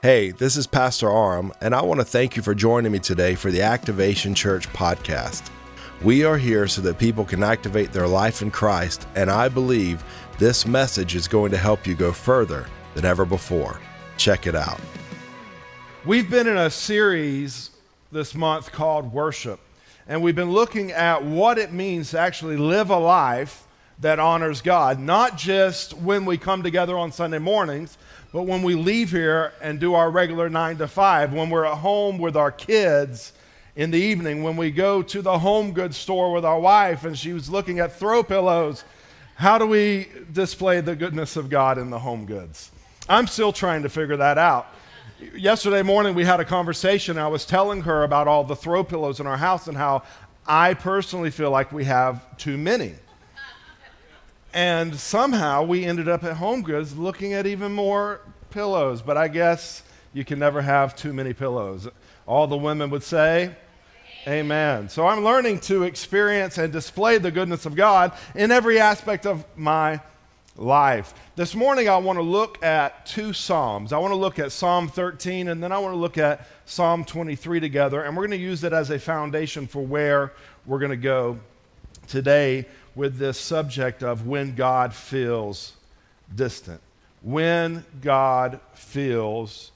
Hey, this is Pastor Aram, and I want to thank you for joining me today for the Activation Church podcast. We are here so that people can activate their life in Christ, and I believe this message is going to help you go further than ever before. Check it out. We've been in a series this month called Worship, and we've been looking at what it means to actually live a life that honors God, not just when we come together on Sunday mornings, but when we leave here and do our regular nine to five, when we're at home with our kids in the evening, when we go to the home goods store with our wife and she was looking at throw pillows, how do we display the goodness of God in the home goods? I'm still trying to figure that out. Yesterday morning, we had a conversation. I was telling her about all the throw pillows in our house and how I personally feel like we have too many. And somehow we ended up at Home Goods looking at even more pillows. But I guess you can never have too many pillows. All the women would say, Amen. So I'm learning to experience and display the goodness of God in every aspect of my life. This morning, I want to look at two Psalms. I want to look at Psalm 13, and then I want to look at Psalm 23 together, and we're going to use it as a foundation for where we're going to go today with this subject of when God feels distant. When God feels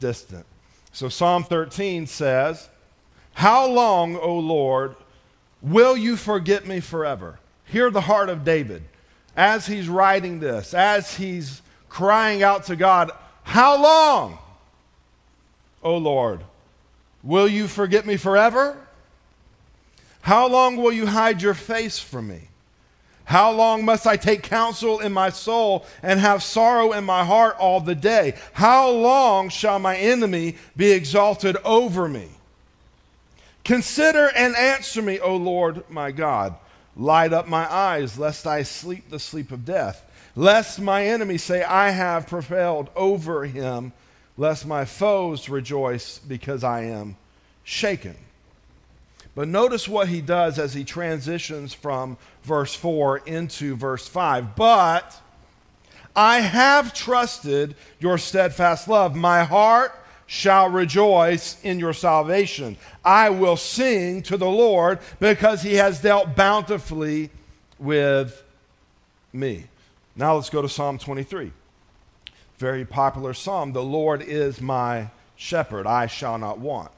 distant. So Psalm 13 says, How long, O Lord, will you forget me forever? Hear the heart of David as he's writing this, as he's crying out to God, How long, O Lord, will you forget me forever? How long will you hide your face from me? How long must I take counsel in my soul and have sorrow in my heart all the day? How long shall my enemy be exalted over me? Consider and answer me, O Lord my God. Light up my eyes, lest I sleep the sleep of death. Lest my enemy say, I have prevailed over him. Lest my foes rejoice because I am shaken. But notice what he does as he transitions from verse 4 into verse 5. But I have trusted your steadfast love. My heart shall rejoice in your salvation. I will sing to the Lord because he has dealt bountifully with me. Now let's go to Psalm 23. Very popular psalm. The Lord is my shepherd, I shall not want.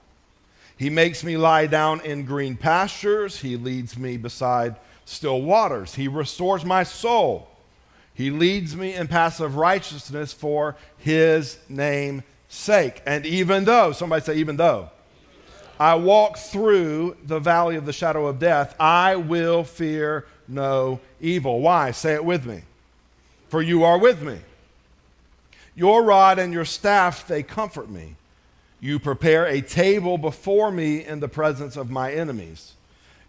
He makes me lie down in green pastures. He leads me beside still waters. He restores my soul. He leads me in paths of righteousness for his name's sake. And even though, somebody say, even though, I walk through the valley of the shadow of death, I will fear no evil. Why? Say it with me. For you are with me. Your rod and your staff, they comfort me. You prepare a table before me in the presence of my enemies.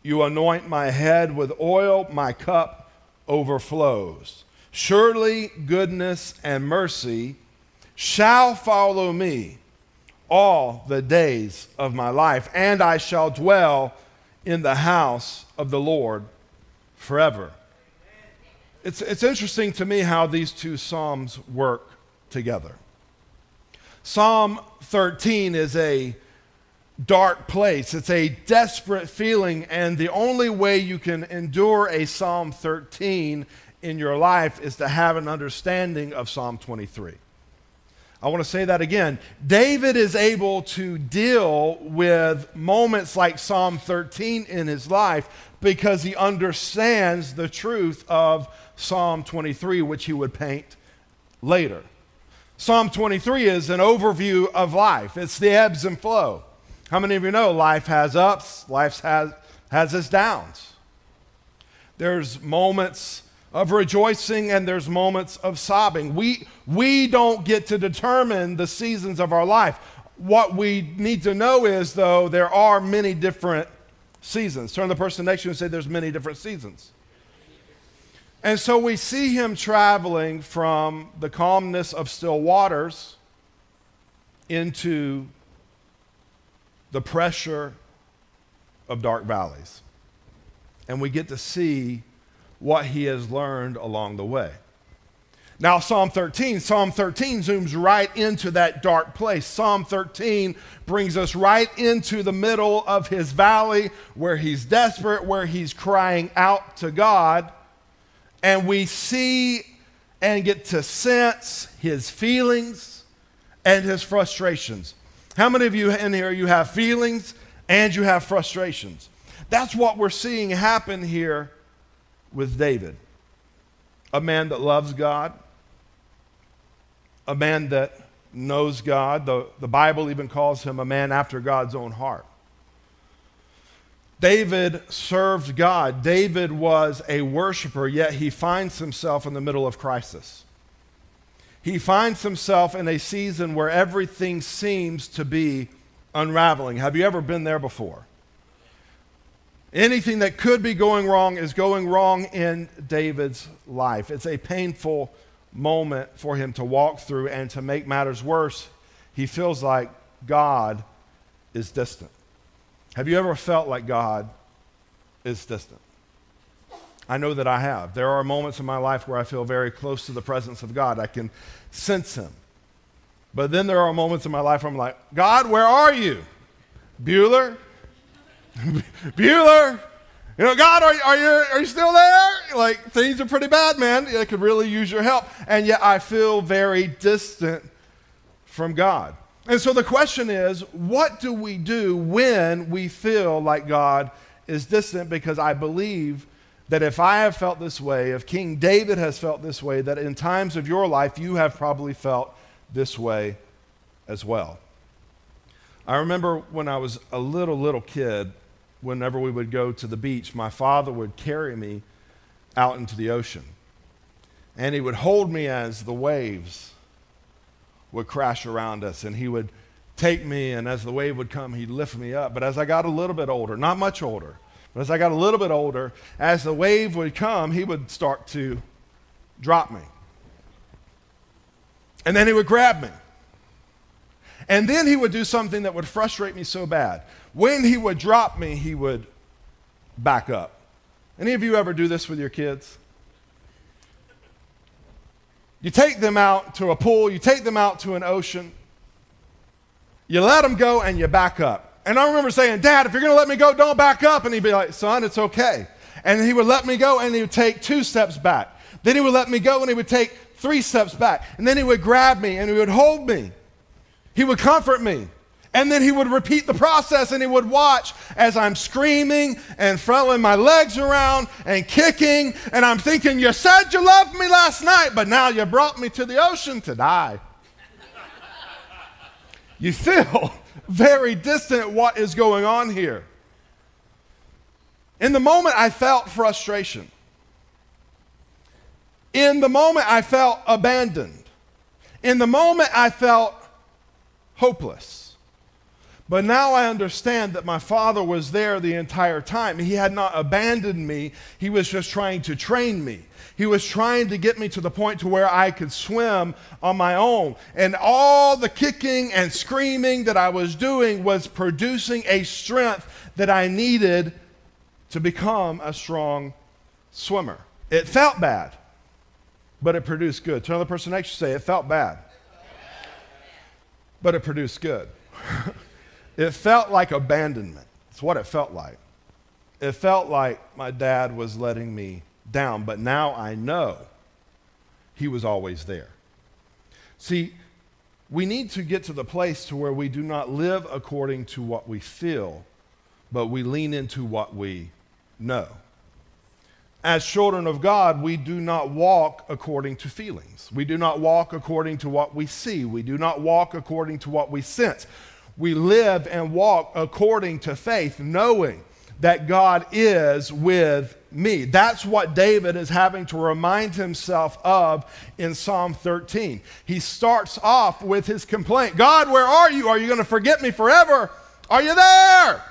You anoint my head with oil, my cup overflows. Surely goodness and mercy shall follow me all the days of my life, and I shall dwell in the house of the Lord forever. It's, it's interesting to me how these two Psalms work together. Psalm 13 is a dark place. It's a desperate feeling, and the only way you can endure a Psalm 13 in your life is to have an understanding of Psalm 23. I want to say that again. David is able to deal with moments like Psalm 13 in his life because he understands the truth of Psalm 23, which he would paint later. Psalm 23 is an overview of life, it's the ebbs and flow. How many of you know life has ups, life has, has its downs? There's moments of rejoicing and there's moments of sobbing. We, we don't get to determine the seasons of our life. What we need to know is, though, there are many different seasons. Turn to the person next to you and say, There's many different seasons. And so we see him traveling from the calmness of still waters into the pressure of dark valleys. And we get to see what he has learned along the way. Now, Psalm 13, Psalm 13 zooms right into that dark place. Psalm 13 brings us right into the middle of his valley where he's desperate, where he's crying out to God. And we see and get to sense his feelings and his frustrations. How many of you in here you have feelings and you have frustrations? That's what we're seeing happen here with David. A man that loves God, a man that knows God. The, the Bible even calls him a man after God's own heart. David served God. David was a worshiper, yet he finds himself in the middle of crisis. He finds himself in a season where everything seems to be unraveling. Have you ever been there before? Anything that could be going wrong is going wrong in David's life. It's a painful moment for him to walk through, and to make matters worse, he feels like God is distant. Have you ever felt like God is distant? I know that I have. There are moments in my life where I feel very close to the presence of God. I can sense Him. But then there are moments in my life where I'm like, God, where are you? Bueller? Bueller? You know, God, are, are, you, are you still there? Like, things are pretty bad, man. I could really use your help. And yet I feel very distant from God. And so the question is what do we do when we feel like God is distant? Because I believe that if I have felt this way, if King David has felt this way, that in times of your life you have probably felt this way as well. I remember when I was a little, little kid, whenever we would go to the beach, my father would carry me out into the ocean. And he would hold me as the waves would crash around us. And he would take me, and as the wave would come, he'd lift me up. But as I got a little bit older, not much older, but as I got a little bit older, as the wave would come, he would start to drop me. And then he would grab me. And then he would do something that would frustrate me so bad. When he would drop me, he would back up. Any of you ever do this with your kids? You take them out to a pool, you take them out to an ocean, you let them go, and you back up. And I remember saying, Dad, if you're going to let me go, don't back up. And he'd be like, Son, it's okay. And he would let me go, and he would take two steps back. Then he would let me go, and he would take three steps back. And then he would grab me, and he would hold me. He would comfort me. And then he would repeat the process and he would watch as I'm screaming and flailing my legs around and kicking. And I'm thinking, You said you loved me last night, but now you brought me to the ocean to die. you feel very distant what is going on here. In the moment, I felt frustration. In the moment, I felt abandoned. In the moment, I felt hopeless. But now I understand that my father was there the entire time. He had not abandoned me. He was just trying to train me. He was trying to get me to the point to where I could swim on my own. And all the kicking and screaming that I was doing was producing a strength that I needed to become a strong swimmer. It felt bad, but it produced good. Tell the person next to you, say, it felt bad, but it produced good. It felt like abandonment. It's what it felt like. It felt like my dad was letting me down, but now I know he was always there. See, we need to get to the place to where we do not live according to what we feel, but we lean into what we know. As children of God, we do not walk according to feelings. We do not walk according to what we see. We do not walk according to what we sense we live and walk according to faith, knowing that God is with me. That's what David is having to remind himself of in Psalm 13. He starts off with his complaint God, where are you? Are you going to forget me forever? Are you there?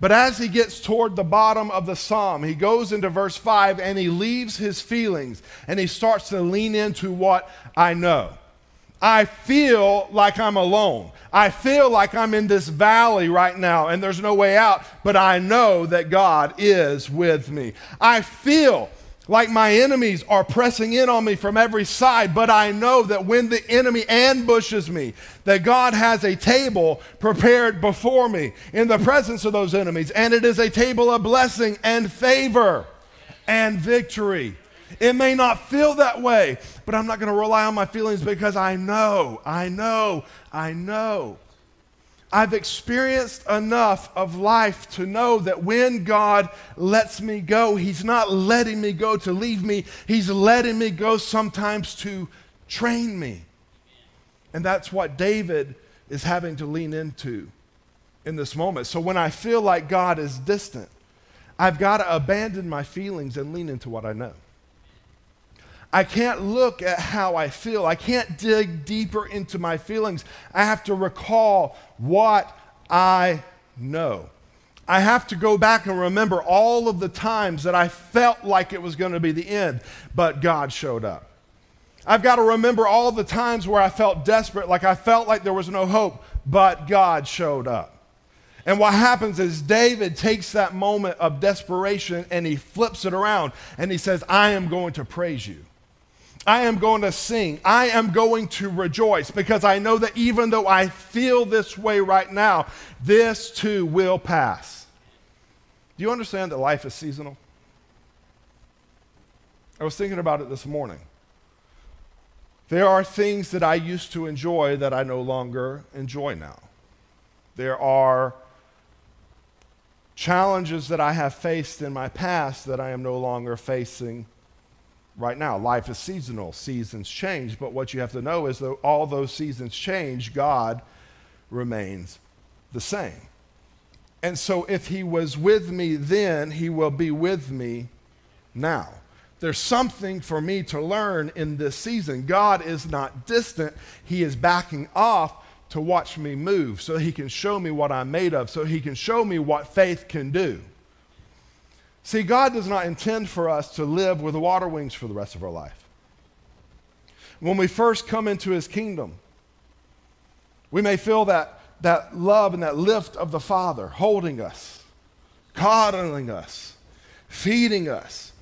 But as he gets toward the bottom of the psalm, he goes into verse 5 and he leaves his feelings and he starts to lean into what I know. I feel like I'm alone. I feel like I'm in this valley right now and there's no way out, but I know that God is with me. I feel like my enemies are pressing in on me from every side, but I know that when the enemy ambushes me, that God has a table prepared before me in the presence of those enemies, and it is a table of blessing and favor and victory. It may not feel that way, but I'm not going to rely on my feelings because I know, I know, I know I've experienced enough of life to know that when God lets me go, He's not letting me go to leave me, He's letting me go sometimes to train me. And that's what David is having to lean into in this moment. So when I feel like God is distant, I've got to abandon my feelings and lean into what I know. I can't look at how I feel. I can't dig deeper into my feelings. I have to recall what I know. I have to go back and remember all of the times that I felt like it was going to be the end, but God showed up. I've got to remember all the times where I felt desperate, like I felt like there was no hope, but God showed up. And what happens is David takes that moment of desperation and he flips it around and he says, I am going to praise you. I am going to sing. I am going to rejoice because I know that even though I feel this way right now, this too will pass. Do you understand that life is seasonal? I was thinking about it this morning. There are things that I used to enjoy that I no longer enjoy now. There are challenges that I have faced in my past that I am no longer facing right now. Life is seasonal, seasons change, but what you have to know is that all those seasons change, God remains the same. And so if he was with me then, he will be with me now. There's something for me to learn in this season. God is not distant, he is backing off to watch me move so he can show me what I'm made of, so he can show me what faith can do. See, God does not intend for us to live with water wings for the rest of our life. When we first come into his kingdom, we may feel that, that love and that lift of the Father holding us, coddling us, feeding us.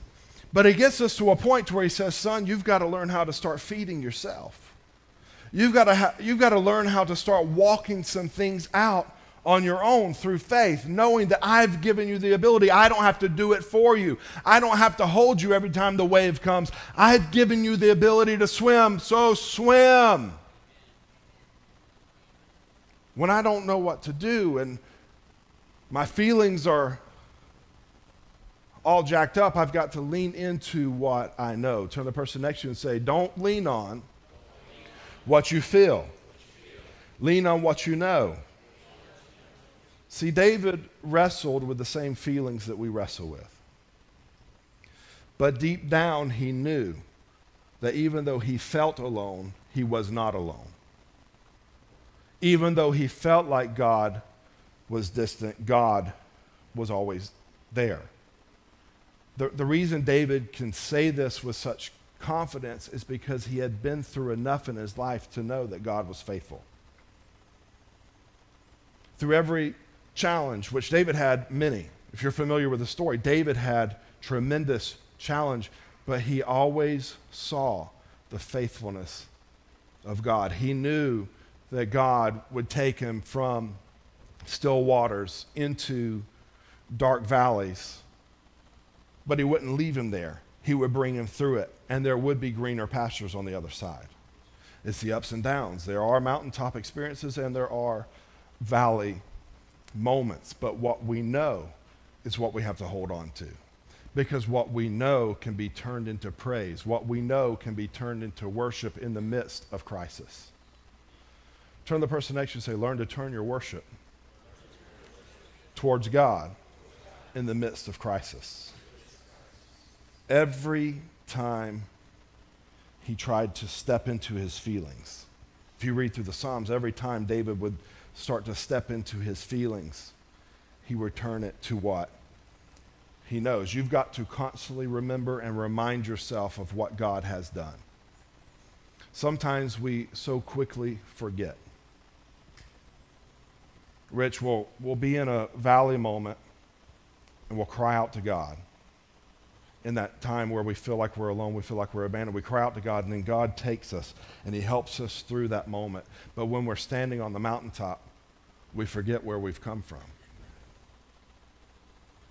But he gets us to a point where he says, Son, you've got to learn how to start feeding yourself. You've got to, ha- you've got to learn how to start walking some things out on your own through faith, knowing that I've given you the ability. I don't have to do it for you. I don't have to hold you every time the wave comes. I've given you the ability to swim, so swim. When I don't know what to do and my feelings are all jacked up, I've got to lean into what I know. Turn the person next to you and say, Don't lean on what you feel, lean on what you know. See, David wrestled with the same feelings that we wrestle with. But deep down, he knew that even though he felt alone, he was not alone. Even though he felt like God was distant, God was always there. The, the reason David can say this with such confidence is because he had been through enough in his life to know that God was faithful. Through every challenge, which David had many. If you're familiar with the story, David had tremendous challenge, but he always saw the faithfulness of God. He knew that God would take him from still waters into dark valleys, but he wouldn't leave him there. He would bring him through it, and there would be greener pastures on the other side. It's the ups and downs. There are mountaintop experiences and there are valley moments, but what we know is what we have to hold on to. Because what we know can be turned into praise. What we know can be turned into worship in the midst of crisis. Turn the person next to you and say, Learn to turn your worship towards God in the midst of crisis. Every time he tried to step into his feelings, if you read through the Psalms, every time David would start to step into his feelings, he would turn it to what? He knows. You've got to constantly remember and remind yourself of what God has done. Sometimes we so quickly forget. Rich, we'll, we'll be in a valley moment and we'll cry out to God. In that time where we feel like we're alone, we feel like we're abandoned. We cry out to God, and then God takes us and He helps us through that moment. But when we're standing on the mountaintop, we forget where we've come from.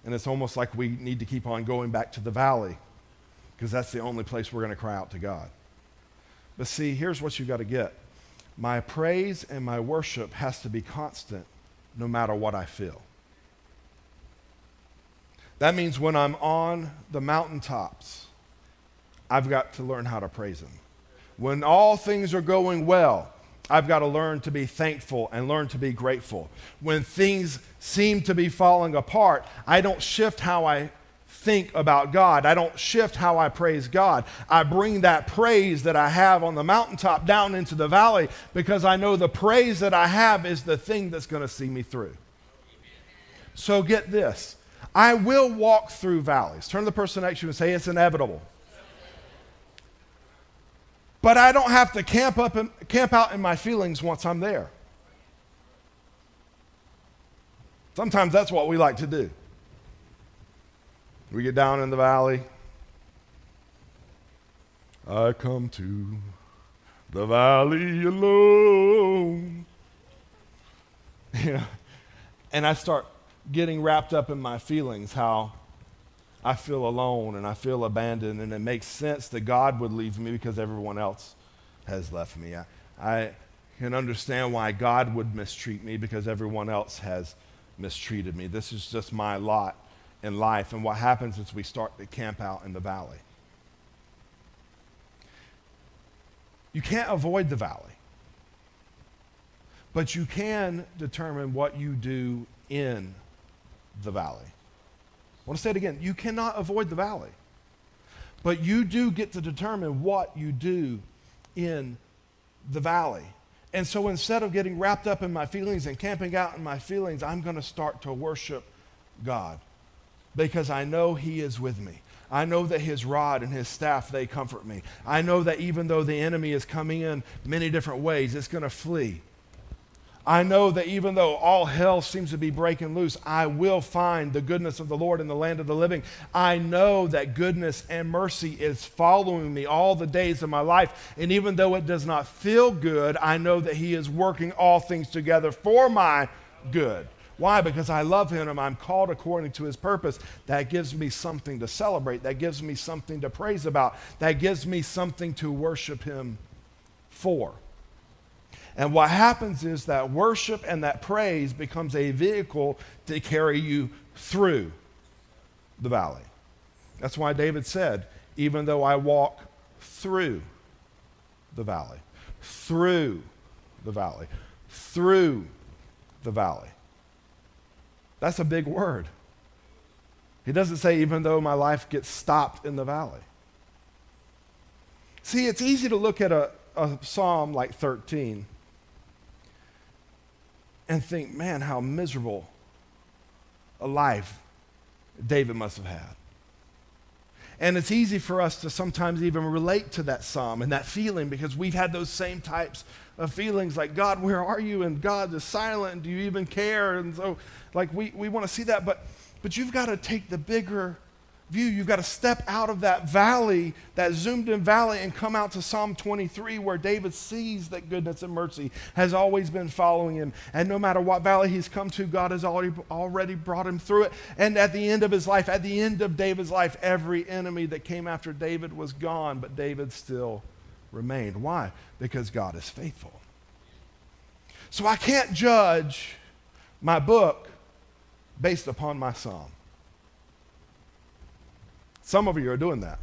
And it's almost like we need to keep on going back to the valley because that's the only place we're going to cry out to God. But see, here's what you've got to get my praise and my worship has to be constant no matter what I feel. That means when I'm on the mountaintops, I've got to learn how to praise Him. When all things are going well, I've got to learn to be thankful and learn to be grateful. When things seem to be falling apart, I don't shift how I think about God. I don't shift how I praise God. I bring that praise that I have on the mountaintop down into the valley because I know the praise that I have is the thing that's going to see me through. So get this I will walk through valleys. Turn to the person next to you and say, It's inevitable. But I don't have to camp, up and, camp out in my feelings once I'm there. Sometimes that's what we like to do. We get down in the valley. I come to the valley alone. And I start getting wrapped up in my feelings, how I feel alone and I feel abandoned, and it makes sense that God would leave me because everyone else has left me. I, I can understand why God would mistreat me because everyone else has mistreated me. This is just my lot in life. And what happens is we start to camp out in the valley. You can't avoid the valley, but you can determine what you do in the valley. I want to say it again. You cannot avoid the valley, but you do get to determine what you do in the valley. And so instead of getting wrapped up in my feelings and camping out in my feelings, I'm going to start to worship God because I know He is with me. I know that his rod and his staff, they comfort me. I know that even though the enemy is coming in many different ways, it's going to flee. I know that even though all hell seems to be breaking loose, I will find the goodness of the Lord in the land of the living. I know that goodness and mercy is following me all the days of my life. And even though it does not feel good, I know that He is working all things together for my good. Why? Because I love Him and I'm called according to His purpose. That gives me something to celebrate. That gives me something to praise about. That gives me something to worship Him for. And what happens is that worship and that praise becomes a vehicle to carry you through the valley. That's why David said, even though I walk through the valley, through the valley, through the valley. That's a big word. He doesn't say, even though my life gets stopped in the valley. See, it's easy to look at a, a psalm like 13 and think, man, how miserable a life David must have had. And it's easy for us to sometimes even relate to that psalm and that feeling because we've had those same types of feelings like, God, where are you? And God is silent. Do you even care? And so, like, we, we want to see that. But, but you've got to take the bigger view. You've got to step out of that valley, that zoomed in valley, and come out to Psalm 23, where David sees that goodness and mercy has always been following him. And no matter what valley he's come to, God has already, already brought him through it. And at the end of his life, at the end of David's life, every enemy that came after David was gone, but David still remained. Why? Because God is faithful. So I can't judge my book based upon my psalm. Some of you are doing that.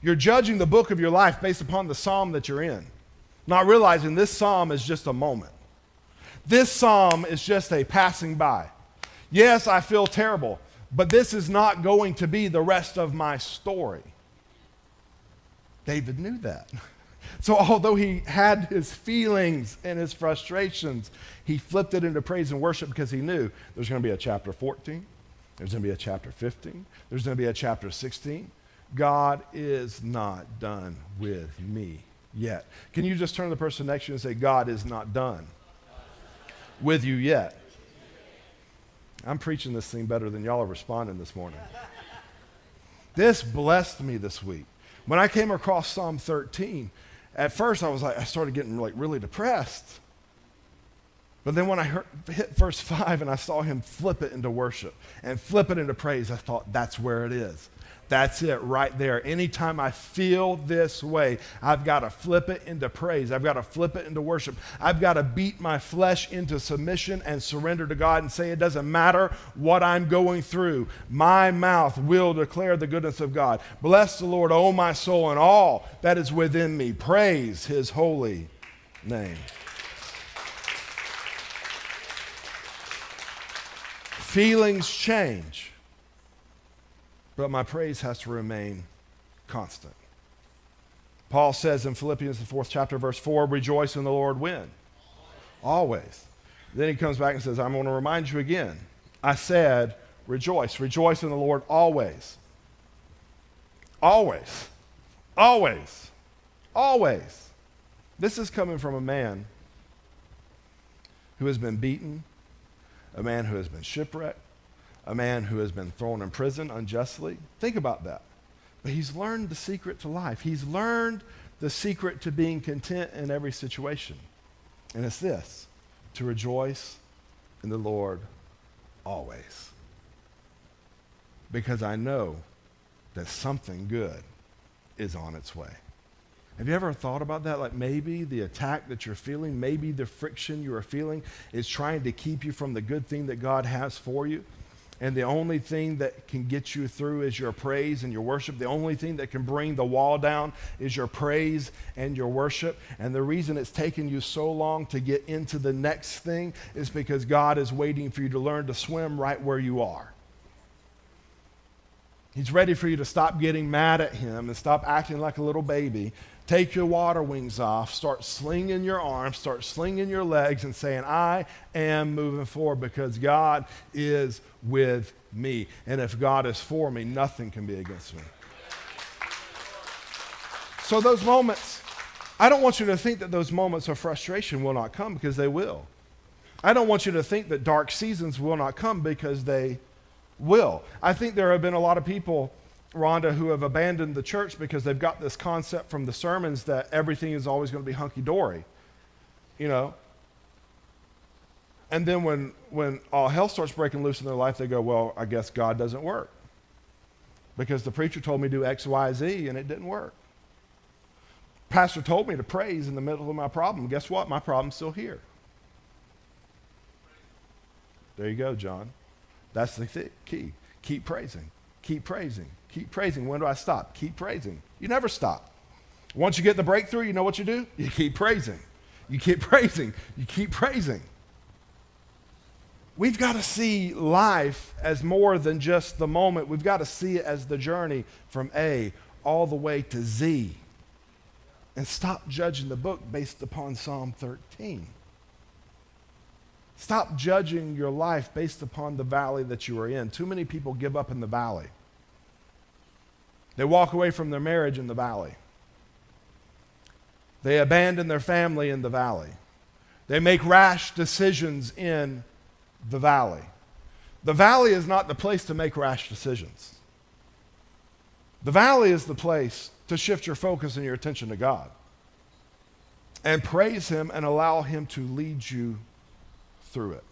You're judging the book of your life based upon the psalm that you're in, not realizing this psalm is just a moment. This psalm is just a passing by. Yes, I feel terrible, but this is not going to be the rest of my story. David knew that. So, although he had his feelings and his frustrations, he flipped it into praise and worship because he knew there's going to be a chapter 14, there's going to be a chapter 15. There's going to be a chapter 16. God is not done with me yet. Can you just turn to the person next to you and say, God is not done with you yet? I'm preaching this thing better than y'all are responding this morning. This blessed me this week. When I came across Psalm 13, at first I was like, I started getting like really depressed. But then when I heard, hit verse 5 and I saw him flip it into worship and flip it into praise, I thought, that's where it is. That's it right there. Anytime I feel this way, I've got to flip it into praise. I've got to flip it into worship. I've got to beat my flesh into submission and surrender to God and say, it doesn't matter what I'm going through. My mouth will declare the goodness of God. Bless the Lord, O my soul, and all that is within me. Praise his holy name. Feelings change but my praise has to remain constant. Paul says in Philippians, the fourth chapter, verse 4, rejoice in the Lord when? Always. Then he comes back and says, I'm going to remind you again. I said, rejoice. Rejoice in the Lord always. Always. Always. Always. This is coming from a man who has been beaten, a man who has been shipwrecked, a man who has been thrown in prison unjustly. Think about that. But he's learned the secret to life. He's learned the secret to being content in every situation. And it's this to rejoice in the Lord always. Because I know that something good is on its way. Have you ever thought about that? Like maybe the attack that you're feeling, maybe the friction you are feeling is trying to keep you from the good thing that God has for you. And the only thing that can get you through is your praise and your worship. The only thing that can bring the wall down is your praise and your worship. And the reason it's taken you so long to get into the next thing is because God is waiting for you to learn to swim right where you are. He's ready for you to stop getting mad at him and stop acting like a little baby take your water wings off, start slinging your arms, start slinging your legs, and saying, I am moving forward because God is with me. And if God is for me, nothing can be against me. So, those moments, I don't want you to think that those moments of frustration will not come because they will. I don't want you to think that dark seasons will not come because they will. I think there have been a lot of people Rhonda, who have abandoned the church because they've got this concept from the sermons that everything is always going to be hunky dory. You know? And then when, when all hell starts breaking loose in their life, they go, Well, I guess God doesn't work. Because the preacher told me to do X, Y, Z, and it didn't work. Pastor told me to praise in the middle of my problem. Guess what? My problem's still here. There you go, John. That's the th- key. Keep praising. Keep praising. Keep praising. When do I stop? Keep praising. You never stop. Once you get the breakthrough, you know what you do? You keep praising. You keep praising. You keep praising. We've got to see life as more than just the moment. We've got to see it as the journey from A all the way to Z. And stop judging the book based upon Psalm 13. Stop judging your life based upon the valley that you are in. Too many people give up in the valley. They walk away from their marriage in the valley. They abandon their family in the valley. They make rash decisions in the valley. The valley is not the place to make rash decisions. The valley is the place to shift your focus and your attention to God and praise Him and allow Him to lead you through it.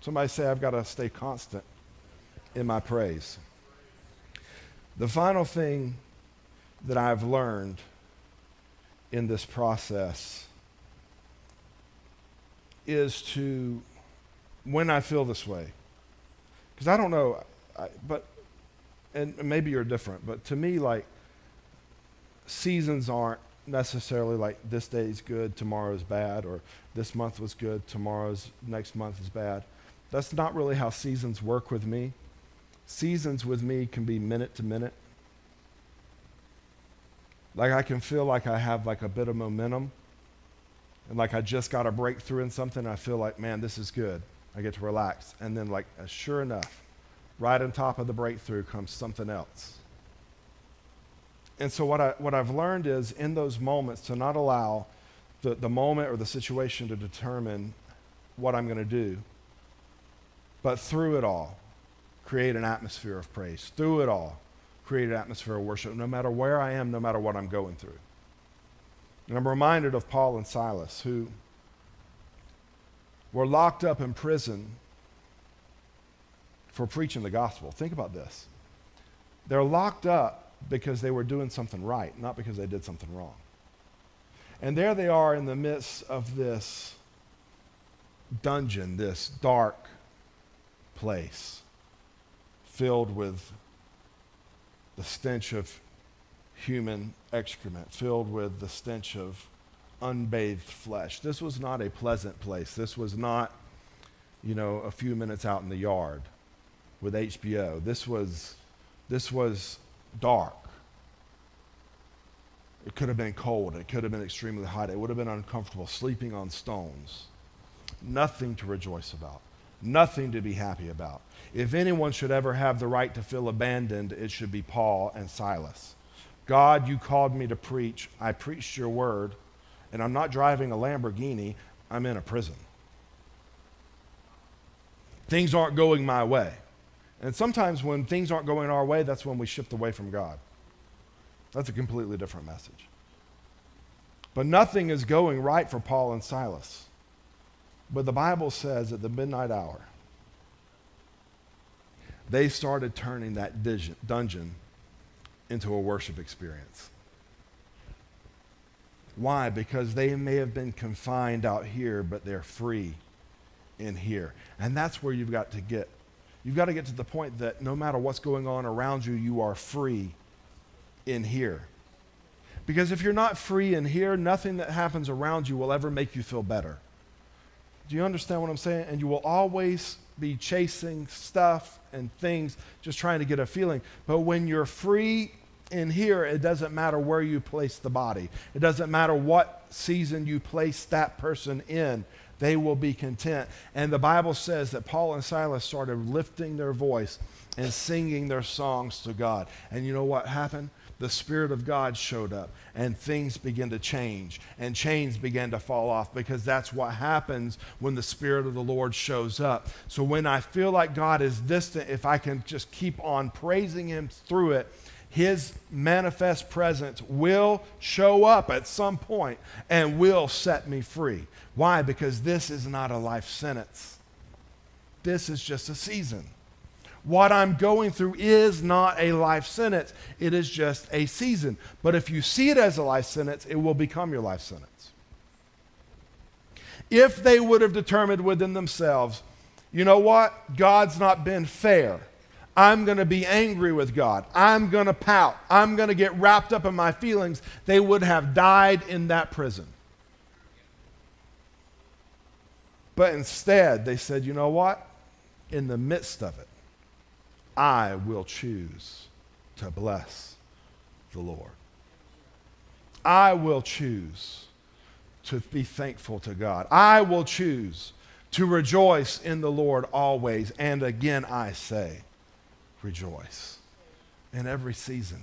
Somebody say, I've got to stay constant in my praise. The final thing that I've learned in this process is to, when I feel this way, because I don't know, I, but, and maybe you're different, but to me, like, seasons aren't necessarily like this day is good, tomorrow is bad, or this month was good, tomorrow's next month is bad. That's not really how seasons work with me. Seasons with me can be minute to minute. Like I can feel like I have like a bit of momentum and like I just got a breakthrough in something. I feel like, man, this is good. I get to relax. And then, like, uh, sure enough, right on top of the breakthrough comes something else. And so, what, I, what I've learned is in those moments to not allow the, the moment or the situation to determine what I'm going to do, but through it all, create an atmosphere of praise. Through it all, create an atmosphere of worship no matter where I am, no matter what I'm going through. And I'm reminded of Paul and Silas who were locked up in prison for preaching the gospel. Think about this. They're locked up because they were doing something right, not because they did something wrong. And there they are in the midst of this dungeon, this dark place filled with the stench of human excrement, filled with the stench of unbathed flesh. This was not a pleasant place. This was not, you know, a few minutes out in the yard with HBO. This was, this was dark. It could have been cold. It could have been extremely hot. It would have been uncomfortable, sleeping on stones. Nothing to rejoice about, nothing to be happy about. If anyone should ever have the right to feel abandoned, it should be Paul and Silas. God, you called me to preach. I preached your word, and I'm not driving a Lamborghini, I'm in a prison. Things aren't going my way. And sometimes when things aren't going our way, that's when we shift away from God. That's a completely different message. But nothing is going right for Paul and Silas. But the Bible says at the midnight hour, they started turning that dungeon into a worship experience. Why? Because they may have been confined out here, but they're free in here. And that's where you've got to get. You've got to get to the point that no matter what's going on around you, you are free in here. Because if you're not free in here, nothing that happens around you will ever make you feel better. Do you understand what I'm saying? And you will always be chasing stuff and things, just trying to get a feeling. But when you're free in here, it doesn't matter where you place the body, it doesn't matter what season you place that person in. They will be content. And the Bible says that Paul and Silas started lifting their voice and singing their songs to God. And you know what happened? the Spirit of God showed up and things began to change and chains began to fall off because that's what happens when the Spirit of the Lord shows up. So when I feel like God is distant, if I can just keep on praising Him through it, his manifest presence will show up at some point and will set me free. Why? Because this is not a life sentence. This is just a season. What I'm going through is not a life sentence, it is just a season. But if you see it as a life sentence, it will become your life sentence. If they would have determined within themselves, you know what? God's not been fair. I'm going to be angry with God. I'm going to pout. I'm going to get wrapped up in my feelings. They would have died in that prison. But instead, they said, you know what? In the midst of it, I will choose to bless the Lord. I will choose to be thankful to God. I will choose to rejoice in the Lord always. And again, I say, rejoice in every season.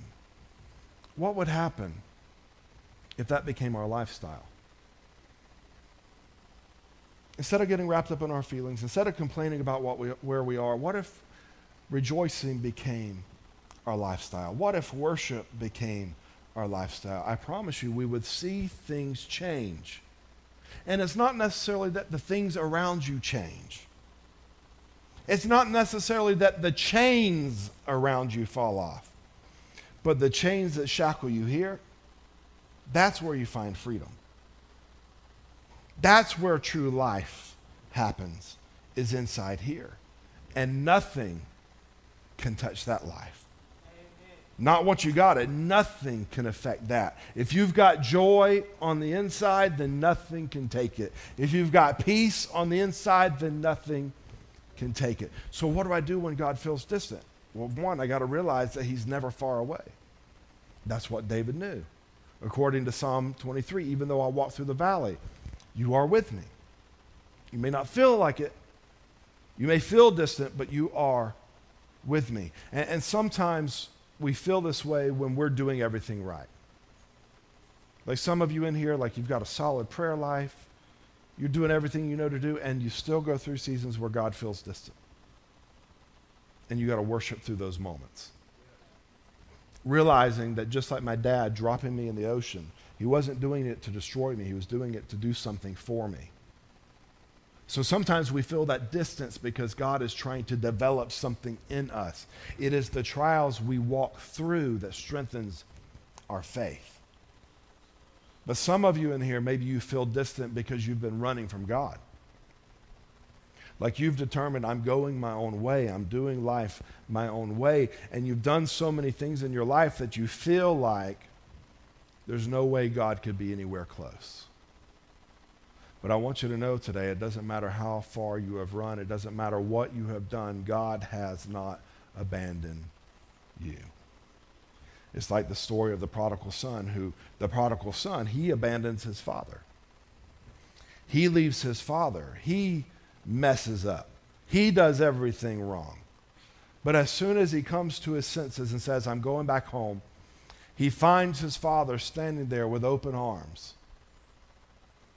What would happen if that became our lifestyle? Instead of getting wrapped up in our feelings, instead of complaining about what we, where we are, what if rejoicing became our lifestyle? What if worship became our lifestyle? I promise you, we would see things change. And it's not necessarily that the things around you change. It's not necessarily that the chains around you fall off, but the chains that shackle you here, that's where you find freedom. That's where true life happens, is inside here. And nothing can touch that life. Not once you got it, nothing can affect that. If you've got joy on the inside, then nothing can take it. If you've got peace on the inside, then nothing can take it. So, what do I do when God feels distant? Well, one, I got to realize that He's never far away. That's what David knew. According to Psalm 23, even though I walk through the valley, you are with me. You may not feel like it, you may feel distant, but you are with me. And, and sometimes we feel this way when we're doing everything right. Like some of you in here, like you've got a solid prayer life, you're doing everything you know to do, and you still go through seasons where God feels distant. And you got to worship through those moments. realizing that just like my dad dropping me in the ocean, he wasn't doing it to destroy me, he was doing it to do something for me. So sometimes we feel that distance because God is trying to develop something in us. It is the trials we walk through that strengthens our faith. But some of you in here, maybe you feel distant because you've been running from God. Like you've determined, I'm going my own way, I'm doing life my own way, and you've done so many things in your life that you feel like there's no way God could be anywhere close. But I want you to know today it doesn't matter how far you have run, it doesn't matter what you have done, God has not abandoned you. It's like the story of the prodigal son, who, the prodigal son, he abandons his father. He leaves his father. He messes up. He does everything wrong. But as soon as he comes to his senses and says, I'm going back home, he finds his father standing there with open arms,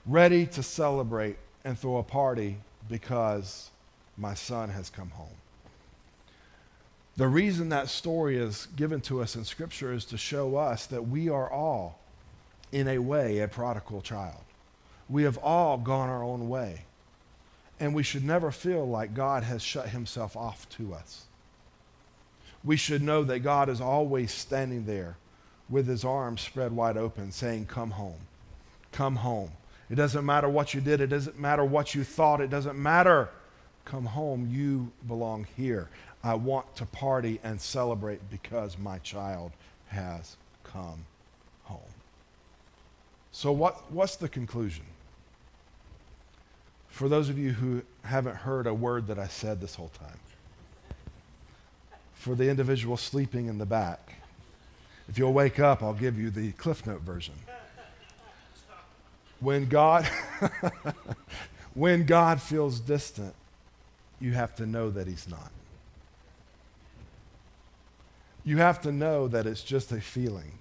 ready to celebrate and throw a party because my son has come home. The reason that story is given to us in Scripture is to show us that we are all, in a way, a prodigal child. We have all gone our own way. And we should never feel like God has shut himself off to us. We should know that God is always standing there with his arms spread wide open, saying, Come home. Come home. It doesn't matter what you did, it doesn't matter what you thought, it doesn't matter. Come home. You belong here. I want to party and celebrate because my child has come home. So, what, what's the conclusion? For those of you who haven't heard a word that I said this whole time, for the individual sleeping in the back, if you'll wake up, I'll give you the Cliff Note version. When God, when God feels distant, you have to know that He's not. You have to know that it's just a feeling.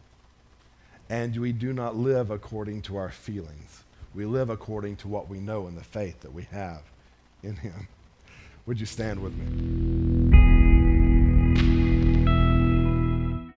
And we do not live according to our feelings. We live according to what we know in the faith that we have in Him. Would you stand with me?